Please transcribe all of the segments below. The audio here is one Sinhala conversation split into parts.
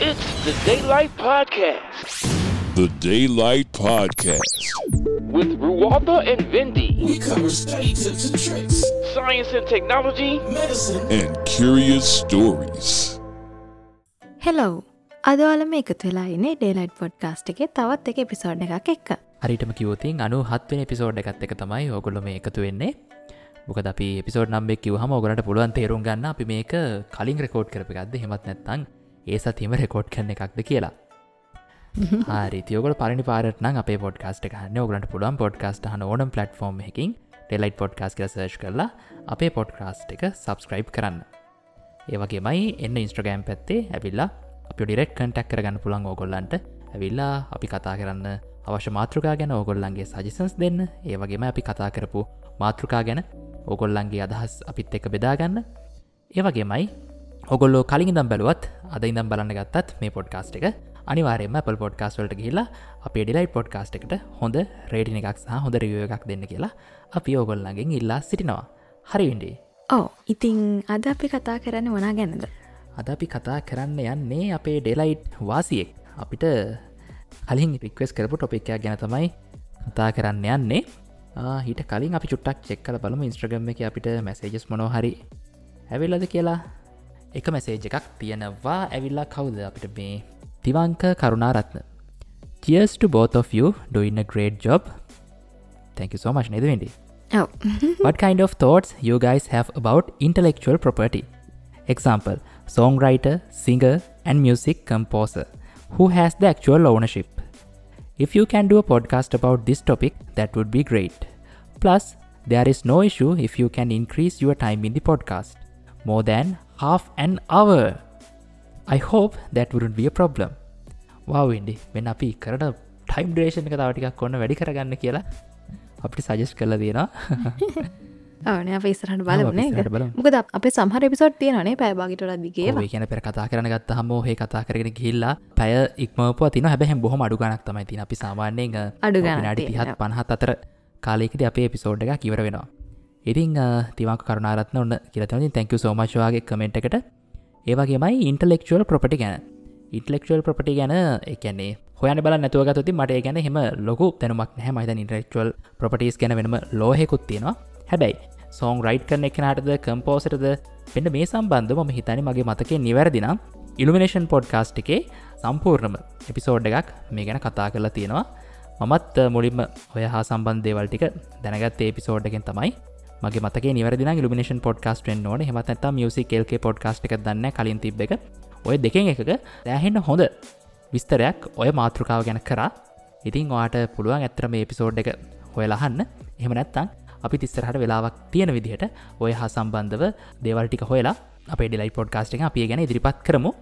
It's the Daylight Podcast The Daylight Podcast. with Ruwalda and Vindy. We cover study tips and tricks, Science and technology. medicine, and curious stories. Hello අදවලම එකතු වෙලා ඉන්නේ ඩේලයිට් පොඩ්කාස්ට් එකේ තවත් එක එපිසෝඩ් එකක් එක්ක හරිටම කිවතින් අනු හත්වෙන එපිසෝඩ් එකත් එක තමයි ඕගොල්ලොම එකතු වෙන්නේ මොකද අපි පිසෝඩ් නම්බෙක් කිවහම ඔගලට පුළුවන් තේරුම් ගන්න අපි මේක කලින් රෙකෝඩ් කරපගත්ද හෙමත් නැත්තං ඒ සතිම රෙකෝඩ් කරන එකක්ද කියලා. හරිතියෝගල පලනි පාරටන අපේ පොඩ්කාස්ට හන්න ඔගලට පුළුවන් පොඩ්කාස්ට හන ඕනම් පලටෆෝර්ම් එකින් ටෙලයිට් පොඩ්කාස් කර සර්ච් කරලා අපේ පොඩ්කාස්ට එක සබස්ක්‍රයිබ් කරන්න. ඒවගේමයි එන්න ඉන්ස්ට්‍රගෑම් පැත්තේ ඇවිල්ලා අපි ඩිරෙක් කටක් කරගන්න පුළන් ඕගොල්ලන්ට ඇවිල්ලා අපි කතා කරන්න අවශ්‍ය මාතෘකා ගැන ඕගොල්ලන්ගේ සජිසන්ස් දෙන්න. ඒවගේම අපි කතා කරපු මාතෘකා ගැන ඕගොල්ලන්ගේ අදහස් අපිත් එක බෙදාගන්න. ඒවගේමයි ඔගොල්ලෝ කලින් දම් බැලුවත් අද ඉදම් බලන්න ගත්තත් මේ පොඩ්කාස්ට් එක අනිවාරෙන්ම පල් පොඩ්කාස් වලට ගහිලා අපේ ඩිලයි් පොඩ්කාස්ට් එකට හොඳ රේඩින එකක් සහ හොඳ රිය එකක් දෙන්න කියලා අපි ඕගොල්ලගෙන් ඉල්ලා සිටිනවා. හරිවිඩේ ඕ ඉතිං අද අපි කතා කරන්න වනා ගැනද? අද අපි කතා කරන්න යන්නේ අපේ ඩෙලයිට් වාසියෙක්. අපිට කලින් රික්වස් කරපු ටොපික්කයක් ගැන තමයි කතා කරන්න යන්නේ. හිට කලින් අපි චුට්ටක් චෙක් කල බලම ඉස්ට්‍රගම් එක අපිට මැසේජස් මොනොහරි ඇවිල්ලද කියලා එක මැසේජ් එකක් තියෙනවා ඇවිල්ලා කවුද අපිට මේ Thivanka Karunaratne Cheers to both of you doing a great job. Thank you so much, Nedvendi. ඔව what kind of thoughts you guys have about intellectual property? Example songwriter, singer, and music composer. Who has the actual ownership? If you can do a podcast about this topic, that would be great. Plus, there is no issue if you can increase your time in the podcast more than half an hour. I hope that wouldn't be a problem. වවන්ඩි මෙන්න අපි කරට ටයිම් ඩ්‍රේෂණ එක තවටිකක් කොන්න වැඩි කරගන්න කියලා අපිට සජස් කල තියෙනවා ඕන අප ඉස්රහට ඔව්, අපි බලන. මොකද අප සහර පිසොට් තියනේ පැබාගිටල දිගේ කියන පෙර කතා කරන ගත්ත හම හේ කතා කරගෙන ගිල්ලා පැය ඉක්මප තින හැබැ බොහම අඩුගනක් තමයි තින අපි සාමාන්‍යයෙන් අඩු ගණනක් නඩි පිහත්. පණහත් අතර කාලෙකද අපේ පිසෝඩ් එක කිවර වෙනවා ඉතිං තිවක කරුණාරත්න ඔන්න කියලතන තැංක සෝමශවාගේ කමෙන්ට් එකට. ඒවගේමයි ඉන්ටලෙක්චුවල් ප්‍රපටි ගැන. ඉන්ටලෙක්චුවල් ප්‍රපටි ගැන එකන්නේ හොයන බල නැතුවගතුති මට ඒ ගැන හෙම ලොකු තැනමක් නැහැ. මහිත ඉන්ටලෙක්චුවල් ප්‍රපටිස් ගැන වෙනම ලෝහෙකුත් තියෙනවා. හැබැයි සෝන් රයිට් කරන එකනටද කම්පෝසටද පෙන්ඩ මේ සම්බන්ධ ම හිතනි මගේ මතකේ නිවැරදිනම් ඉල්ිනේෂන් පොඩ්කාස්ට් එකේ සම්පූර්ණම එපිසෝඩ් එකක් මේ ගැන කතා කරලා තියෙනවා. මමත් අ, මුලින්ම ඔය හා සම්බන්ධයවල්ටික දැනගත් ඒපිසෝඩ් එකෙන් තමයි මගේ මතක නිවරදින ඉල්ිනේෂන් පොඩ්කාස්ට ෙන්න්නවන හමත් මියසි කෙල්ක පොඩ්කාස්ට් එක දන්න කලින් තිබ එක. ඔය දෙකෙන් එකක දැහෙන්න හොඳ විස්තරයක් ඔය මාතෘකාව ගැන කරා. ඉතින් වාට පුළුවන් ඇත්තර මේ එපිසෝඩ් එක හොයලහන්න එහෙම නැත්තං අපි තිස්සරහට වෙලාවක් තියෙන විදිහට ඔය හා සම්බන්ධව දේවල්ටික හොයලා අප ඩෙලයි පොඩ්කාස්ට එක අපිය ගැන ඉදිරිපත් කරමු.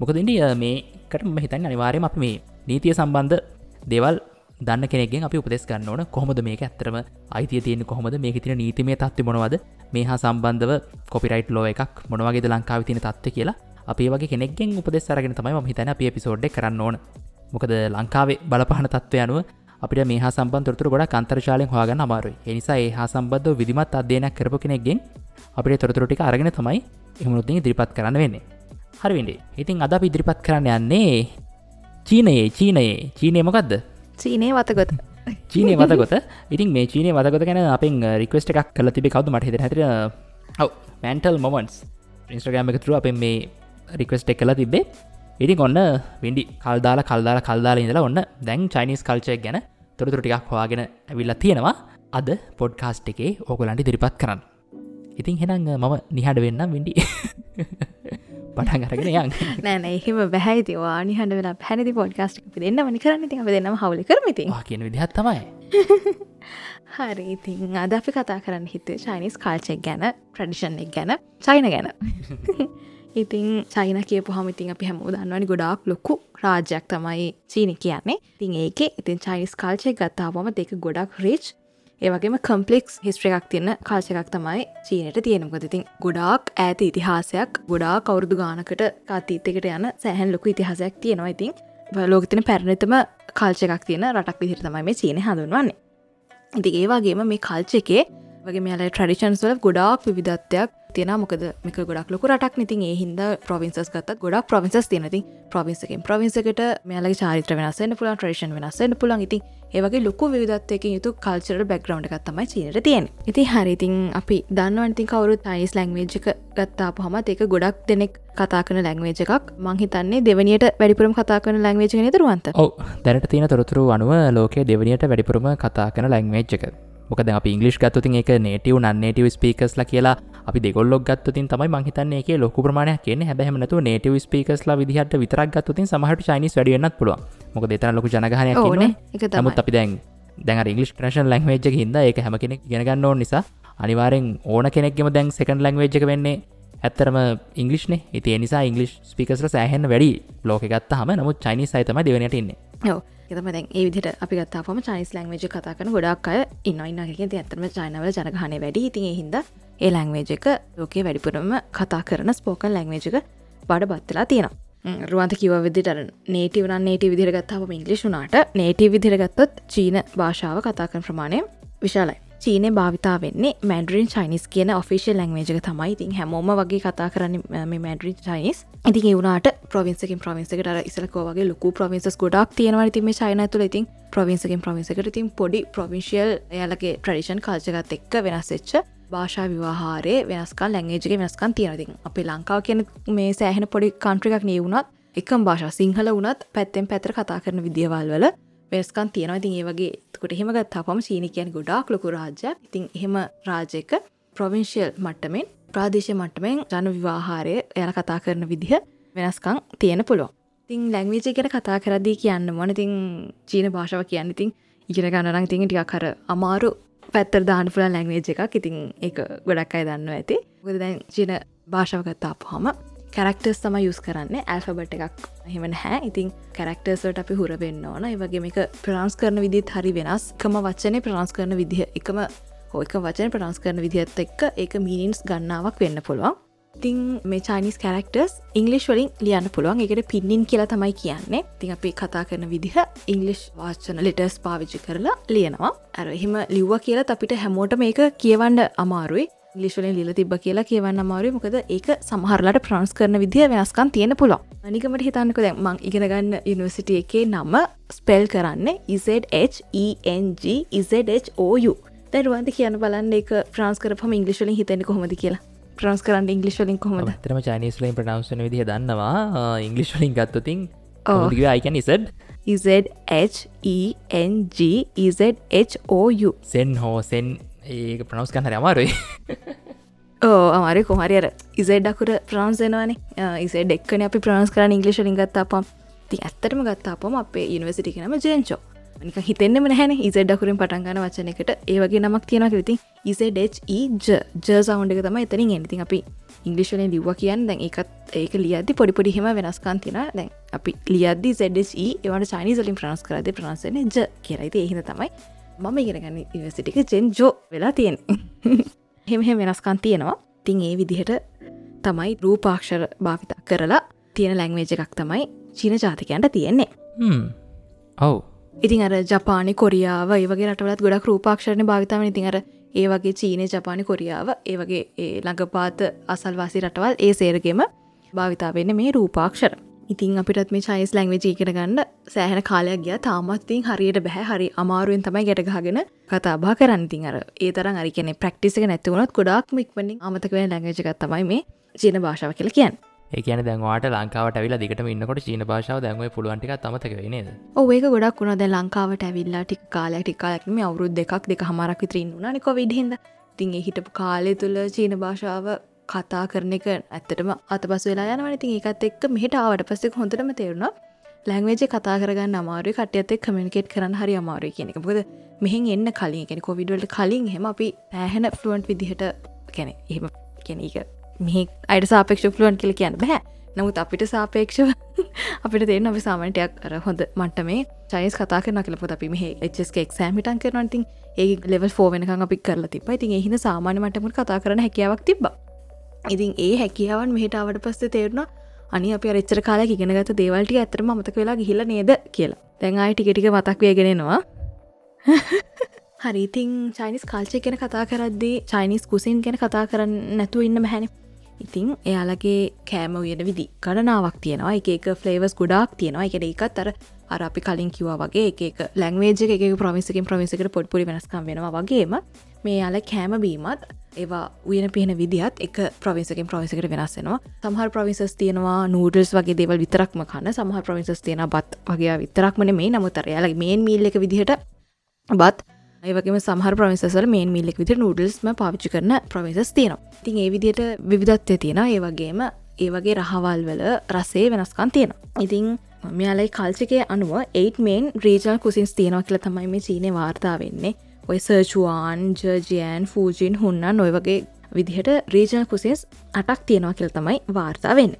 මොකදඩ මේකට හිතන් අනිවාරයම අප මේ නීතිය සම්බන්ධ දේවල් දන්න කෙනෙගෙන් අපි උපදෙස් ගන්න ඕන. කොහොමද මේක ඇත්තරම අයිතිය තියෙන කොහොමද මේක තින නීතිමේ තත්ව මොනවද? මේ හා සම්බන්ධව කොපිරයිට් ලෝ එකක් මොනවගේ ලංකාව තින තත්ව කියලා අපේ වගේ කෙනෙක්ගෙන් උපදෙස් අරගෙන තමයි ම හිතන අප පිසෝඩ් කරන්න ඕන. මොකද ලංකාවේ බලපහන තත්වය අනුව අපිට මේ හා සම්බන්තොරතුර ගොඩ කන්තර්ශාලෙන් හවාගන්න අමාරුයි. එනිසා ඒ හා සම්බන්ධ විදිමත් අධ්‍යයනයක් කරපු කෙනෙක්ගෙන් අපිට තොරතුරටික අරගෙන තමයි එහමුණුත්තින් ඉදිරිපත් කරන්න වෙන්නේ. හරිවිඩේ ඉතින් අද අපි ඉදිරිපත් කරන්න යන්නේ චීනයේ. චීනයේ. චීනය මොකක්ද චීනය වතගොත. චීනය වතගොත. ඉතින් මේ චීනය වතගොත ගැන අපෙන් uh, රික්වස්ට එකක් කල තිබේ කවද? මට හැට ඔව මැන්ටල් මොමන්ස් ඉන්ස්ට්‍රගෑම එකතුර අපෙන් මේ රික්වස්ට එක් කලා තිබේ ඉතින් ඔන්න විඩි කල්දාල කල්දාල කල්දාල ඉඳලා ඔන්න දැන් චයිනිස් කල්චය ගැන තොරතුර ටිකක් හවාගෙන ඇවිල්ලා තියෙනවා. අද පොඩ්කාස්ට් එකේ ඕගලන්ට දිරිපත් කරන්න. ඉතින් හෙනං uh, මම නිහඩ වෙන්න විඩි පටන් අරගෙන යන් නෑන එහෙම බැහැති වානි හඬ වෙලා පැනති පොඩ්කාස්ට් දෙන්න මනි කරන්න ති අප දෙන්නම හවලි කරමති කියන විදිහත් තමයි. හරි ඉතින් අද අපි කතා කරන්න හිතේ චයිනිස් කාල්චෙක් ගැන ප්‍රඩිෂන් එක් ගැන චයින ගැන. ඉතින් චයින කියපු හමිතින් අපි හැමෝ දන්නවනි ගොඩාක් ලොකු රාජ්‍යයක් තමයි චීන කියන්නේ. තින් ඒක ඉතින් චයිනිස් කාල්චය ගත්තාවම දෙක ගොඩක් රිච් ඒවගේම කම්පලෙක්ස් හිස්ට්‍ර එකක් තියන්න කාල්ච එකක් තමයි චීනයට තියෙනකොද ඉතින් ගොඩාක් ඇත ඉතිහාසයක් ගොඩා කවුරුදු ගානකට කාතීතකට යන සෑහන් ලොකු ඉතිහාසයක් තියෙනවා. ඉතින් ලෝකතින පැරණතම කාල්ච එකක් තියෙන රටක් විදිර තමයි මේ චීන හඳුන්වන්නේ. ඉති ඒවාගේම මේ කල්ච එකේ වගේ මෙයාල ට්‍රඩිෂන්ස් වල ගොඩාක් විධත්වයක් තියෙන මොකද මේක ගොඩක් ලොකු රටක් ඉතින් ඒ හින්ද ප්‍රවින්සස් ගත් ගොඩක් ප්‍රවින්සස් තියනති ප්‍රවින්සකින් ප්‍රවින්සකට මේලගේ චාරිත්‍ර වෙනස්සන්න පුළන් ට්‍රේෂන් වෙනස්සන්න පුළන් ඉතින් ඒවගේ ලොකු විදත්වයක යුතු කල්චර බැක්ග්‍රවන්් එකක් තමයි චීනට තියෙන ඉති හරිඉතින් අපි දන්නවන්තින් කවරු යිස් ලැංවේජ්ක ගත්තාපු හමත් ඒක ගොඩක් දෙනෙක් කතා කන ලැංවේජ එකක්. මංහිතන්නේ දෙවනියට වැඩිපුරම් කතා කන ලැංවේජ නතුරුවන්ත ඔව. දැනට තියෙන තොරතුරු අනුව ලෝකයේ දෙවනියට වැඩිපුරම කතා කන ලැංවේජ් එක. මොකද අප ඉංගලිස් ගත්තුතින් එක නේටව නන්නේටව ස්පීකස්ල කියලා අපි දෙගොල්ලොක් ගත්තුතින් තමයි මහිතන්නේ එක ලොකු ප්‍රමාණයක් කියන හැබැහමනතු නේටව ස්පීකස්ලා විදිහට විතරක් ගත්තුතින් සමහට චයිනිස් වැඩියන්නත් පුළුව මොක දෙතන ලොකු ජනගහනයක් ඕන. එක නමුත් අපි දැන් දැන් ඉංගලිස් ක්‍රේෂන් ලැංවේජ් හිද එක හැම කෙනෙක් ගෙනගන්න ඕන නිසා අනිවාරෙන් ඕන කෙනෙක්ගෙම දැන් සකන් ලැංවේජ් එක වෙන්නේ ඇත්තරම ඉංගලිෂ්නේ ඉති නිසා ඉංගලිස් පිකස්ල සෑහන්න වැඩි ලෝක ගත්ත හම නමුත් චයිනි සයිතම දෙවනට ඉන්නේ. එතම දැන් ඒ විදිට අපි ගත්තාපම චයිස් ලංවේජ කතා කන ගොඩක් අය ඉන්නයින්නක ඇතරම චයිනවල ජනගහන වැඩි. ඉතින් හිද ඒ ලැංවේජ එක ලෝකේ වැඩිපුරම කතා කරන ස්පෝකල් ලැංවේජක බඩ බත්තලා තියෙනවා. රුවන්ත කිව විදිට නේටව නේට විදිරගත්තාව ඉංගලිෂුනාට නේටව විදිරගත්තොත් චීන භාෂාව කතා කරන ප්‍රමාණය විශාලයි. චීනය භාවිතා වෙන්නේ මැඩරින් චයිනිස් කියන ඔෆිසිල් ලැංවේජක තමයි. ඉතින් හැමෝම වගේ කතා කරන්න මේ මැඩරින් චයිනිස් ඉතින් ඒවුණට ප්‍රවින්සකින් ප්‍රවින්සකට ඉසලකෝ වගේ ලොකු ප්‍රවින්සස් ගොඩක් තියෙනවා තිම චයින තුළ ඉතින් ප්‍රවින්සකින් ප්‍රවින්සකට ඉතින් පොඩි ප්‍රවින්ශියල් එයාලගේ ට්‍රඩිෂන් කාල්චගත් එක්ක වෙනස්සෙච්ච භාෂා විවාහාරය වෙනස්කල් ලැංගේජක වෙනස්කන් තියෙනතින් අපි ලංකාව කියන මේ සෑහෙන පොඩි කන්ට්‍රිකක් නියවුණත් එකම් භාෂා සිංහල වනත් පැත්තෙන් පැතර කතා කරන විදිියවල් වල වෙනස්කන් තියෙනවා. ඉතින් ඒ වගේ කොට එහෙම ගත්තාපම චීනි කියන ගොඩාක් ලොකු රාජ්‍යයක්. ඉතින් එහෙම රාජයක ප්‍රවිංශියල් මට්ටමෙන් ප්‍රාදේශය මට්ටමෙන් ජන විවාහාරය යන කතා කරන විදිහ වෙනස්කං තියෙන පුළුවන්. තින් ලැංවේජ ගැන කතා කරදී කියන්න මොන තින් චීන භාෂාව කියන්න ඉතින් ඉගෙන ගන්නරං තින් ටික කර අමාරු පැත්තර දාන පුලා ලැංවේජ එකක්. ඉතින් එක ගොඩක් අයි දන්න ඇති. ගොද දැන් චීන භාෂාව ගත්තාපු හම කැරක්ටර්ස් තම යුස් කරන්න. ඇල්ෆබට එකක් හෙමන හැ ඉතින් කැරක්ටර්ස්වට අපි හුරවෙන්න ඕන. ඒවගේ මේක ප්‍රාන්ස් කරන විදිත් හරි වෙනස්. කම වච්චනය ප්‍රාන්ස් කරන විදිහ එකම හෝක වචන ප්‍රාන්ස් කරන විදිහත් එක්ක ඒක මීනින්ස් ගන්නාවක් වෙන්න පුළුවන්. තිං මේ චයිනිස් කැරක්ටර්ස් ඉංගලිස් වලින් ලියන්න පුළුවන්. එකට පින්නින් කියලා තමයි කියන්නේ. තින් අපි කතා කරන විදිහ ඉංගලිෂ් වාචන ලෙටස් පාවිච්චි කරලා ලියනවා. ඇර එහෙම ලිව්ව කියලා අපිට හැමෝට මේක කියවන්ඩ අමාරුයි. ලිස්වලින් ලිල තිබ කියලා කියවන්න අමාරුව මොකද ඒක සමහරලට ප්‍රන්ස් කරන විදිහ වෙනස්කන් තියෙන පුළො අනිකමට හිතන්නක දැ මං ඉගෙනගන්න යනිවසිටිය එකේ නම ස්පෙල් කරන්න ඉZHENG දැරුවන්ද කියන්න බලන්න එක ප්‍රන්ස් කරම ඉංගලිශලින් හිතෙන කොහොමද කියලා. ප්‍රන්ස් කරන්න ඉංගලිශලින් කොහොමද? තරම චනිස්ලින් ප්‍රනවසන විදිහ දන්නවා. ඉංගලිශ්ලින් ගත්තුතින් අයිකන් ඉසඩ් EZHENG සෙන් හෝ සෙන් ඒක ප්‍රනවස් කන්න අමාරුයි. ඕ අමාර කොහරිර ඉසෙඩ්ඩකුර ප්‍රාන්සෙනවානේ ඉසේ ඩෙක්කන අපි ප්‍රාන්ස් කරන ඉංගලිශලින් ගත්තාපම් ති ඇත්තටම ගත්තාපම අපේ ඉනිවසිටිකනම ජේංචෝ නික හිතෙන්න්නම හැන ඉසෙඩ්ඩකුරින් පටන්ගන වචන එකට ඒවගේ නමක් තියෙන කෘති ඉසෙඩ් ජ සවන්් එක තම එතනින් එනිතින් අපි ඉංගලිශලෙන් ලිව්ව කියන්න දැන් එකත් ඒක ලියද්දි පොඩිපොඩිහෙම වෙනස්කාන් තින දැන් අපි ලියද්දි සෙඩ්හි ඒවට චයිනිසලින් ප්‍රනස් කරද ප්‍රන්සන ජ කියරයිති එහිද තමයි මම ඉගෙනගන්න ඉවසිටික ජෙන් ජෝ වෙලා තියෙන හෙමහෙම වෙනස්කන් තියෙනවා. තින් ඒ විදිහට තමයි රූපාක්ෂර භාවිතා කරලා තියෙන ලැංවේජ එකක් තමයි චීන ජාතිකයන්ට තියෙන්නේ. ඔව්. ඉතින් අර ජපානි කොරියාව ඒවගේ රටවලත් ගොඩක් රූපාක්ෂරණ භාවිතාව ඉතින් අර ඒ වගේ චීනය ජපානි කොරියාව ඒ වගේ ඒ ළඟපාත අසල්වාසි රටවල් ඒ සේරගෙම භාවිතාවන්න මේ රූපාක්ෂර. ඉතින් අපිටත් මේ චයිස් ලැංවේජ ඉගෙන ගන්න සෑහන කාලයක් ගිය. තාමත්තින් හරියට බැහැ. හරි අමාරුවෙන් තමයි ගැටගාගෙන කතාබා කරන්තින් අර ඒ තරම් අරි කියන ප්‍රක්ටිසික නැතිවුණත් ගොඩක් මික්වනින් අමතකව ලැංගජගත් තමයි මේ චීන භාෂාව කියල කියන්න. ඒකන දැන්වාට ලංකාවට ඇවිලා දිගට ඉන්නකොට චීන භාෂාව දැන්ව පුළුවන්ටික තමතක නේද? ඕඒක ගොඩක් වුණ. දැ ලංකාවට ඇවිල්ලා ටික් කාලයක් ටික් කාලක්ම අවුරුද් දෙකක් දෙක හමරක් විතරින් වුණනිකො විඩහිද තින් හිටපු කාලය තුළ චීන භාෂාව කතා කරන එක ඇත්තටම අත පස් වෙලා යනවන ඉතින් එකත් එක්ක මෙහට ආවට පස්සෙක් හොඳටම තේරුණා. ලැංවේජ කතා කරගන්න අමාරු කටයත්තෙක් කමිනිකේට් කරන්න හරි අමාරු කියෙනෙක බොද මෙහින් එන්න කලින් කෙන කොවිඩවලට කලින් හෙම අපි පැහැන ෆලුවන්ට් විදිහට කැනෙ එහෙම කෙන එක මෙහි අයට සාපේක්ෂ ෆලුවන් කියල කියන්න බෑ. නමුත් අපිට සාපේක්ෂව අපිට තේන අපි සාමටයක් අර හොඳ මට මේ චයිස් කතා කරන කලපො අපි මේ එච්ක එක්සෑමිටන් කරනතින් ඒ ලෙවල් ෆෝ වෙනක අපි කරලා තිබ ඉතින් එහින සාමාන්‍ය මටමුට කතා කරන හැකියාවක් තිබ්බා. ඉතින් ඒ හැකියාවන් මෙහිටාවට පස්සේ තේරුණ අනි අප රච්චර කාලයක් ඉගෙනගත දේවල්ටි ඇතරම මතක වෙලා ගිහිල නේද? කියලා. තැන්ආයි ටිකටික මතක් වේගෙනෙනවා හරිඉතින් චයිනිස් කාල්චය ගැන කතා කරද්දී චයිනිස් කුසින් ගැන කතා කරන්න නැතුව ඉන්න බැහැන ඉතිං එයාලගේ කෑම උයන විදි ගණනාවක් තියෙනවා. එක එක ෆලේවස් ගොඩක් තියෙනවා. එක එකත් අර අර අපි කලින් කිවා වගේ එක ලැංවේජ එක ප්‍රමිසකින් ප්‍රමිසකට පොඩ්පුරි වෙනස්කම් වෙනවා වගේම මේ යාල කෑම බීමත් ඒවා උයන පිහෙන විදිහත් එක ප්‍රවිසකින් ප්‍රවිසකට වෙනස්සෙනවා සහර ප්‍රවිසස් තියෙනවා නූඩල්ස් වගේ දේවල් විතරක්ම කන්න. සමහ ප්‍රවිසස් තියෙන බත් වගේ විතරක්මන මේ නමුතර යාලගේ මේන් මිල්ල එක විදිහට බත් ඒවගේම සහර ප්‍රමිසල් මේන් මිල්ලෙක් විදිර නඩල්ස්ම පාවිච්චි කරන ප්‍රමිසස් තියෙනවා. තින් ඒ විදියට විවිධත්වය තියෙන ඒවගේම ඒවගේ රහවල් වල රසේ වෙනස්කන් තියෙනවා. ඉතිං මෙයාලයි කල්චිකය අනුව 8 මේන් රීජල් කුසින්ස් තියෙනවා කියල තමයි මේ චීනය වාර්තා වෙන්නේ. ඔය සර්චුවාන් ජර්ජයන් ෆූජින් හුන්න නොය වගේ විදිහට රීජල් කුසින්ස් අටක් තියෙනවා කියල තමයි වාර්තා වෙන්න.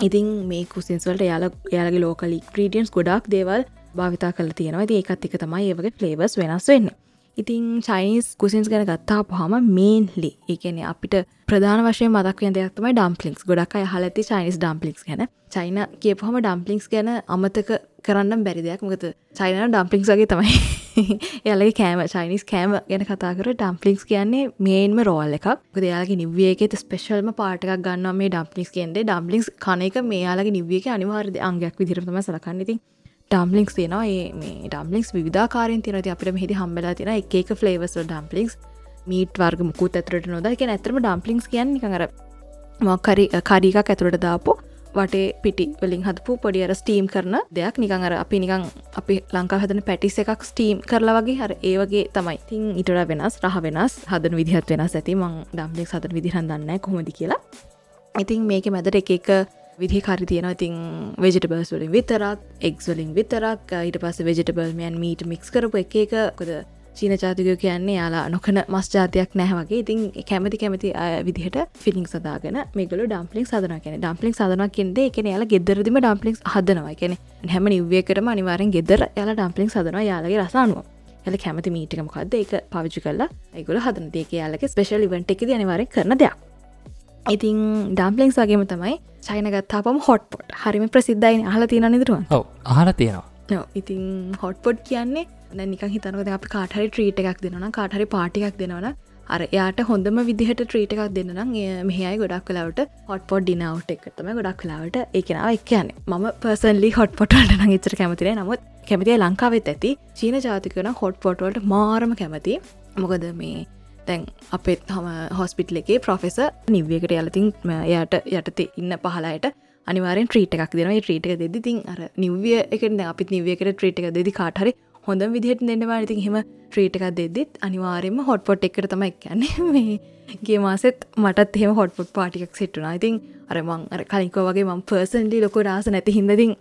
ඉතින් මේ කුසින්ස්වලට යාල යාලගේ ලෝකලි ක්‍රීඩියන්ස් ගොඩක් දේවල් භාවිතා කල තියෙනවා. ඒකත් එක තමයි ඒවගේ ෆලේවස් වෙනස් වෙන්න. ඉතින් චයිනිස් කුසින්ස් ගැන ගත්තා පහම මේන්ලි ඒකන අපිට ප්‍රධාන වශය මදක් දෙයක්තම ඩම්පලික්ස් ගොඩක් හලති චයිනිස් ඩම්පලික්ස් ගැන. චයින කියපහම ඩම්පලික්ස් ගැන අමතක කරන්න බැරි දෙයක්. මොකද චයින ඩම්පලික්ස්ගේ තමයි. එයාලගේ කෑම චයිනිස් කෑම ගැන කතාකර ඩම්පලික්ස් කියන්නේ මේන්ම රෝල් එකක්. දෙයාලගේ නිවියගේ ස්පෙශල්ම පාටක් ගන්න මේ ඩම්පලික්ස් කියන්දේ ඩම්පලික්ස් කනක මේයාලගේ නිවියක අනිවාර්ද අංගයක් විදිරතම සලකන්නඉතින් ඩම්ලික්ස් තියෙනවා. ඒ මේ ඩම්ලික්ස් විධාකාරෙන් තිනති අපිට මෙහිදි හම්බලා තින එක ෆලේවස් ඩම්පලික්ස් මීට වර්ග මුකුත් ඇතුරට නොද. එක ඇතරම ඩම්පලික්ස් කියන්න නිකර මොක්කරි කරිකක් ඇතුරට දාපු වටේ පිටි වලින් හදපු පොඩියර ස්ටීම් කරන දෙයක්. නිකං අර අපි නිකං අපි ලංකා හදන පැටිස් එකක් ස්ටීම් කරලා වගේ. හර ඒවගේ තමයි. තින් ඉටට වෙනස් රහ වෙනස් හදන විදිහත් වෙනස් ඇති. මං ඩම්ලික් හදන විදිහරදන්න කොමදි කියලා. ඉතින් මේක මැදට එක එක විදි කරි තියෙන ඉතින් වෙජිටබර්ස් වලින් විතරක් එක්වලින් විතරක් ඊට පස වෙජිටබල්මයන් මීට මික්ස් කරපු එක එකකොද චීන ජාතිකය කියන්නේ යාලා නොකන මස් ජාතියක් නැහවගේ ඉතින් කැමති කැමති විදිහට ෆිලිින් සදාගෙන මේගල ඩම්පලික් සදන කියන ඩම්පලික් සදන කෙන්ද එකන යාලා ගෙදරදිම ඩම්පලික් හදනවා. කියෙන හැම නිව්ියකටම අනිවාරෙන් ගෙදර යාලා ඩම්පලික් සදනවා යාලගේ රසානුව ඇල කැමති මීටිකමකක්ද එක පවිචි කරලා ඇගුල හදන දෙක යාලක ස්පේශල් ඉවට එකද අනිවාරෙන් කරන දෙයක්. ඉතින් ඩම්පලික්ස් වගේම තමයි චයිනගත්තාපම හොට්පොට් හරිම ප්‍රසිද්ධයින අහල තියෙන නිදරුවන් අහල තියෙනවා. ඉතින් හොට්පොට් කියන්නේ නික හිතනකද අපි කාටහරි ට්‍රීට එකක් දෙනන කාටහරි පාටිකක් දෙනවන අර එයාට හොඳම විදිහට ට්‍රීට එකක් දෙන්නම් මෙහයි ගොඩක් කලාවට හොට්පොඩ් ඩිනවට් එකතම ගොඩක් කලාවට එකනාව එක් කියන ම පර්සන්ලි හොට් පොටල්ට නං එච්චර කැමතින නමුත් කැමතිය ලංකාවෙත් ඇති. චීන ජාතිකන හොට් පොටවලට මාරම කැමති. මොකද මේ තැන් අපත් හම හොස්පිටල එකේ ප්‍රොෆෙස නිවියකට යලතින් යට යටතේ ඉන්න පහලායට අනිවාරෙන් ත්‍රීට එකක් දෙෙනයි ත්‍රීට එක දෙදි තින් අර නිවිය එක අපිත් නිවියකට ත්‍රීට එක දෙදි කාටහරි හොඳ විදිහට දෙන්නවා ඉතින් හෙම ත්‍රීට එකක් දෙදෙත් අනිවාරෙන්ම හොට්පොට් එකට තමයි කියන්නේ. මේගේ මාසෙත් මටත් හෙම හොට්පොට් පාටිකක් සිට්ටුනා ඉතින් අරමං අර කලිකෝ වගේ මං පර්සන්ලි ලොක රාස නැති හිදදිින්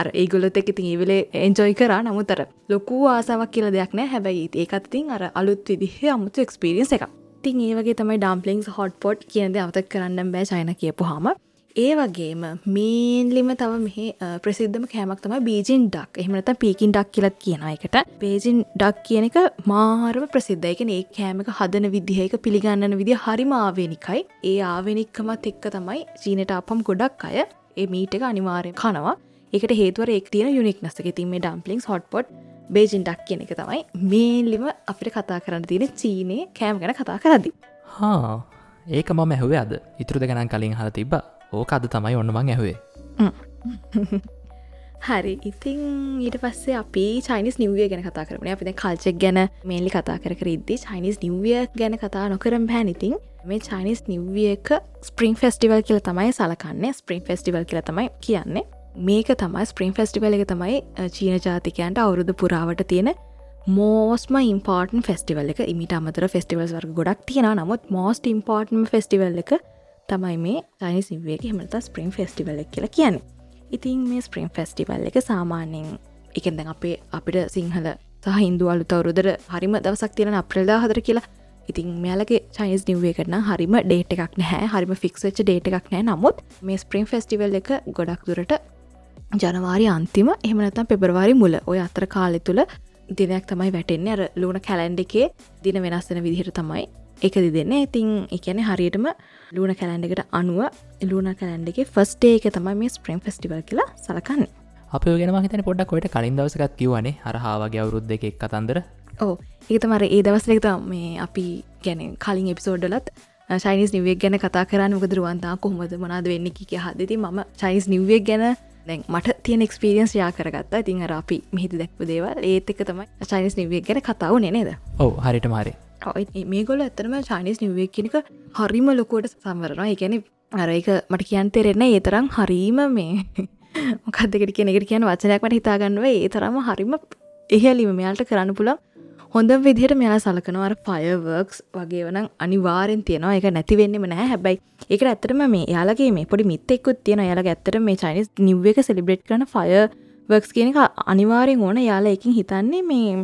අර ඒගොලොත් එක ඉතින් ඒවෙලේ එන්ජොයි කරා නමුතර ලොකු ආසාවක් කියල දෙයක් නෑ. හැබැයි ඒකත්තින් අර අලුත් විදිහ අමුතු එක්ස්පිරියන්ස එක තින් ඒවගේ තමයි ඩම්පලිින්ස් හොට් පොට් කියද අවතක් කරන්න බෑ චයින කියපු හම ඒ වගේම මේන්ලිම තව මෙහ ප්‍රසිද්ධම කෑමක් තම බීජින් ඩක් එහමනත පීකින් ඩක් කියලත් කියන එකට බේජින් ඩක් කියන එක මාරම ප්‍රසිද්ධයකන ඒ කෑමක හදන විදිහයක පිළිගන්නන විදි හරිම ආවේනිකයි. ඒ ආවෙනික්කමත් එක්ක තමයි චීනට අපම් ගොඩක් අය ඒ මීට එක අනිවාරය කනවා. එකට හේතුවර එක් තියෙන යුනික් නස්සක තින් මේ ඩම්පලිින්ස් හොට්පොට් බේජින්ටක් කියන එක තමයි මේලිම අපිට කතා කරන්න තියෙන චීනය කෑම් ගැන කතා කරදි හා ඒක මම ඇහුවේ අද. ඉතුරු දෙගනන් කලින් හල තිබ ඕක අද තමයි ඔන්න මං ඇහුවේ. හරි. ඉතිං ඊට පස්සේ අපි චයිනිස් නිවිය ගැන කතා කරන අපිද කල්චෙක් ගැන මේලි කතා කර ඉද්දි චයිනිස් නිවිය ගැන කතා නොකරම් පැනිතින් මේ චයිනිස් නිවියක ස්පරින් ෆෙස්ටිවල් කියල තමයි සලකන්නේ. ස්පරින් ෆෙස්ටිවල් කියල තමයි කියන්නේ මේක තමයි ස්පරින් ෆෙස්ටිවල් එක තමයි චීන ජාතිකයන්ට අවුරුදු පුරාවට තියෙන මෝස්ම ඉම්පර්ටන් ෆෙස්ටිවල් එක. ඉමිට අමතර ෆෙස්ටිවල්ස් වර්ග ගොඩක් තියෙන නමුත් මෝස්ට ඉම්පර්ටන් ෆෙස්ටිවල් එක තමයි මේ චයිනි සිවේක හමත ස්පරින් ෆෙස්ටිවල් එක කියලා කියන ඉතින් මේ ස්පරින් ෆෙස්ටිවල් එක සාමාන්‍යෙන් එකෙන් දැන් අපේ අපිට සිංහල සහ හින්දු අලු තවරුදර හරිම දවසක් තියෙන අප්‍රල්දා හදර කියලා. ඉතින් මෙයාලගේ චයිස් නිවේ කරන හරිම ඩේට එකක් නැහැ. හරිම ෆික්ස්ච්ච ඩේට එකක් නෑ නමුත් මේ ස්පරින් ෆෙස්ටිවල් එක ගොඩක් දුරට ජනවාරි අන්තිම එහමනතම් පෙබරවාරි මුල. ඔය අතර කාලෙ තුළ දිනයක් තමයි වැටෙන්නේ. අර ලුණ කැලන්ඩ එකේ දින වෙනස්සෙන විදිහට තමයි එකදි දෙන්න ඉතින් එකන හරියටම ලූන කැලන්ඩකට අනුව ලූන කැලන්ඩගේ ෆස්ටේ එක තමයි මේ ස්ප්‍රීම් ෆෙස්ටිවල් කියලා සලකන්න. අප ගෙන මහිතන පොඩක් කොට කලින් දවසකත් කිවනේ හරහාාවගේ අවුරුද්ධ එකක් කතන්දර. ඕ ඒත මර ඒ දවස්ලෙත මේ අපි ගැන කලින් එපිසෝඩ්ඩලත් චයිනිස් නිවෙක් ගැන කතා කරන්න. මොකදරුවන්තා කොහොමද මනාද වෙන්න කිය හදති ම චයිස් නිවෙක් ගැන දැන් මට තියෙන එක්ස්පිරියන්ස් යා කරගත්තා. ඉතින් අර අපි මෙහිද දැක්ව දේවල්. ඒත් එක තමයි චයිනිස් නිවෙක් ගැන කතාව නේද? ඔව හරිට මාරි. මේ ගොල ඇතරම චයිනිස් නිවෙක් කෙනක හරිම ලොකුවට සම්වරනවා. එකැන අර එක මට කියන් තෙරෙන්න ඒ තරම් හරීම මේ මොකක්දකට කෙනෙකට කියන වචනයක්මට හිතාගන්නුව ඒ තරම හරිම එහෙලිම මෙයාල්ට කරන්න පුළ හොඳ විදිහට මෙයා සලකනවර ෆයවර්ක්ස් වගේ වන අනිවාරෙන් තියෙනවා. එක නැතිවෙන්නම නෑ. හැබැයි එක ඇතරම මේ යාලගේ මේ පොඩි මිත්තෙක්කුත් තියෙන යාලගේ ඇත්තට මේ චයිනිස් නිව් එක සෙලිබ්‍රේට් කරන ෆයවර්ක්ස් කියන එක අනිවාරයෙන් ඕන. යාලා එකින් හිතන්නේ මේ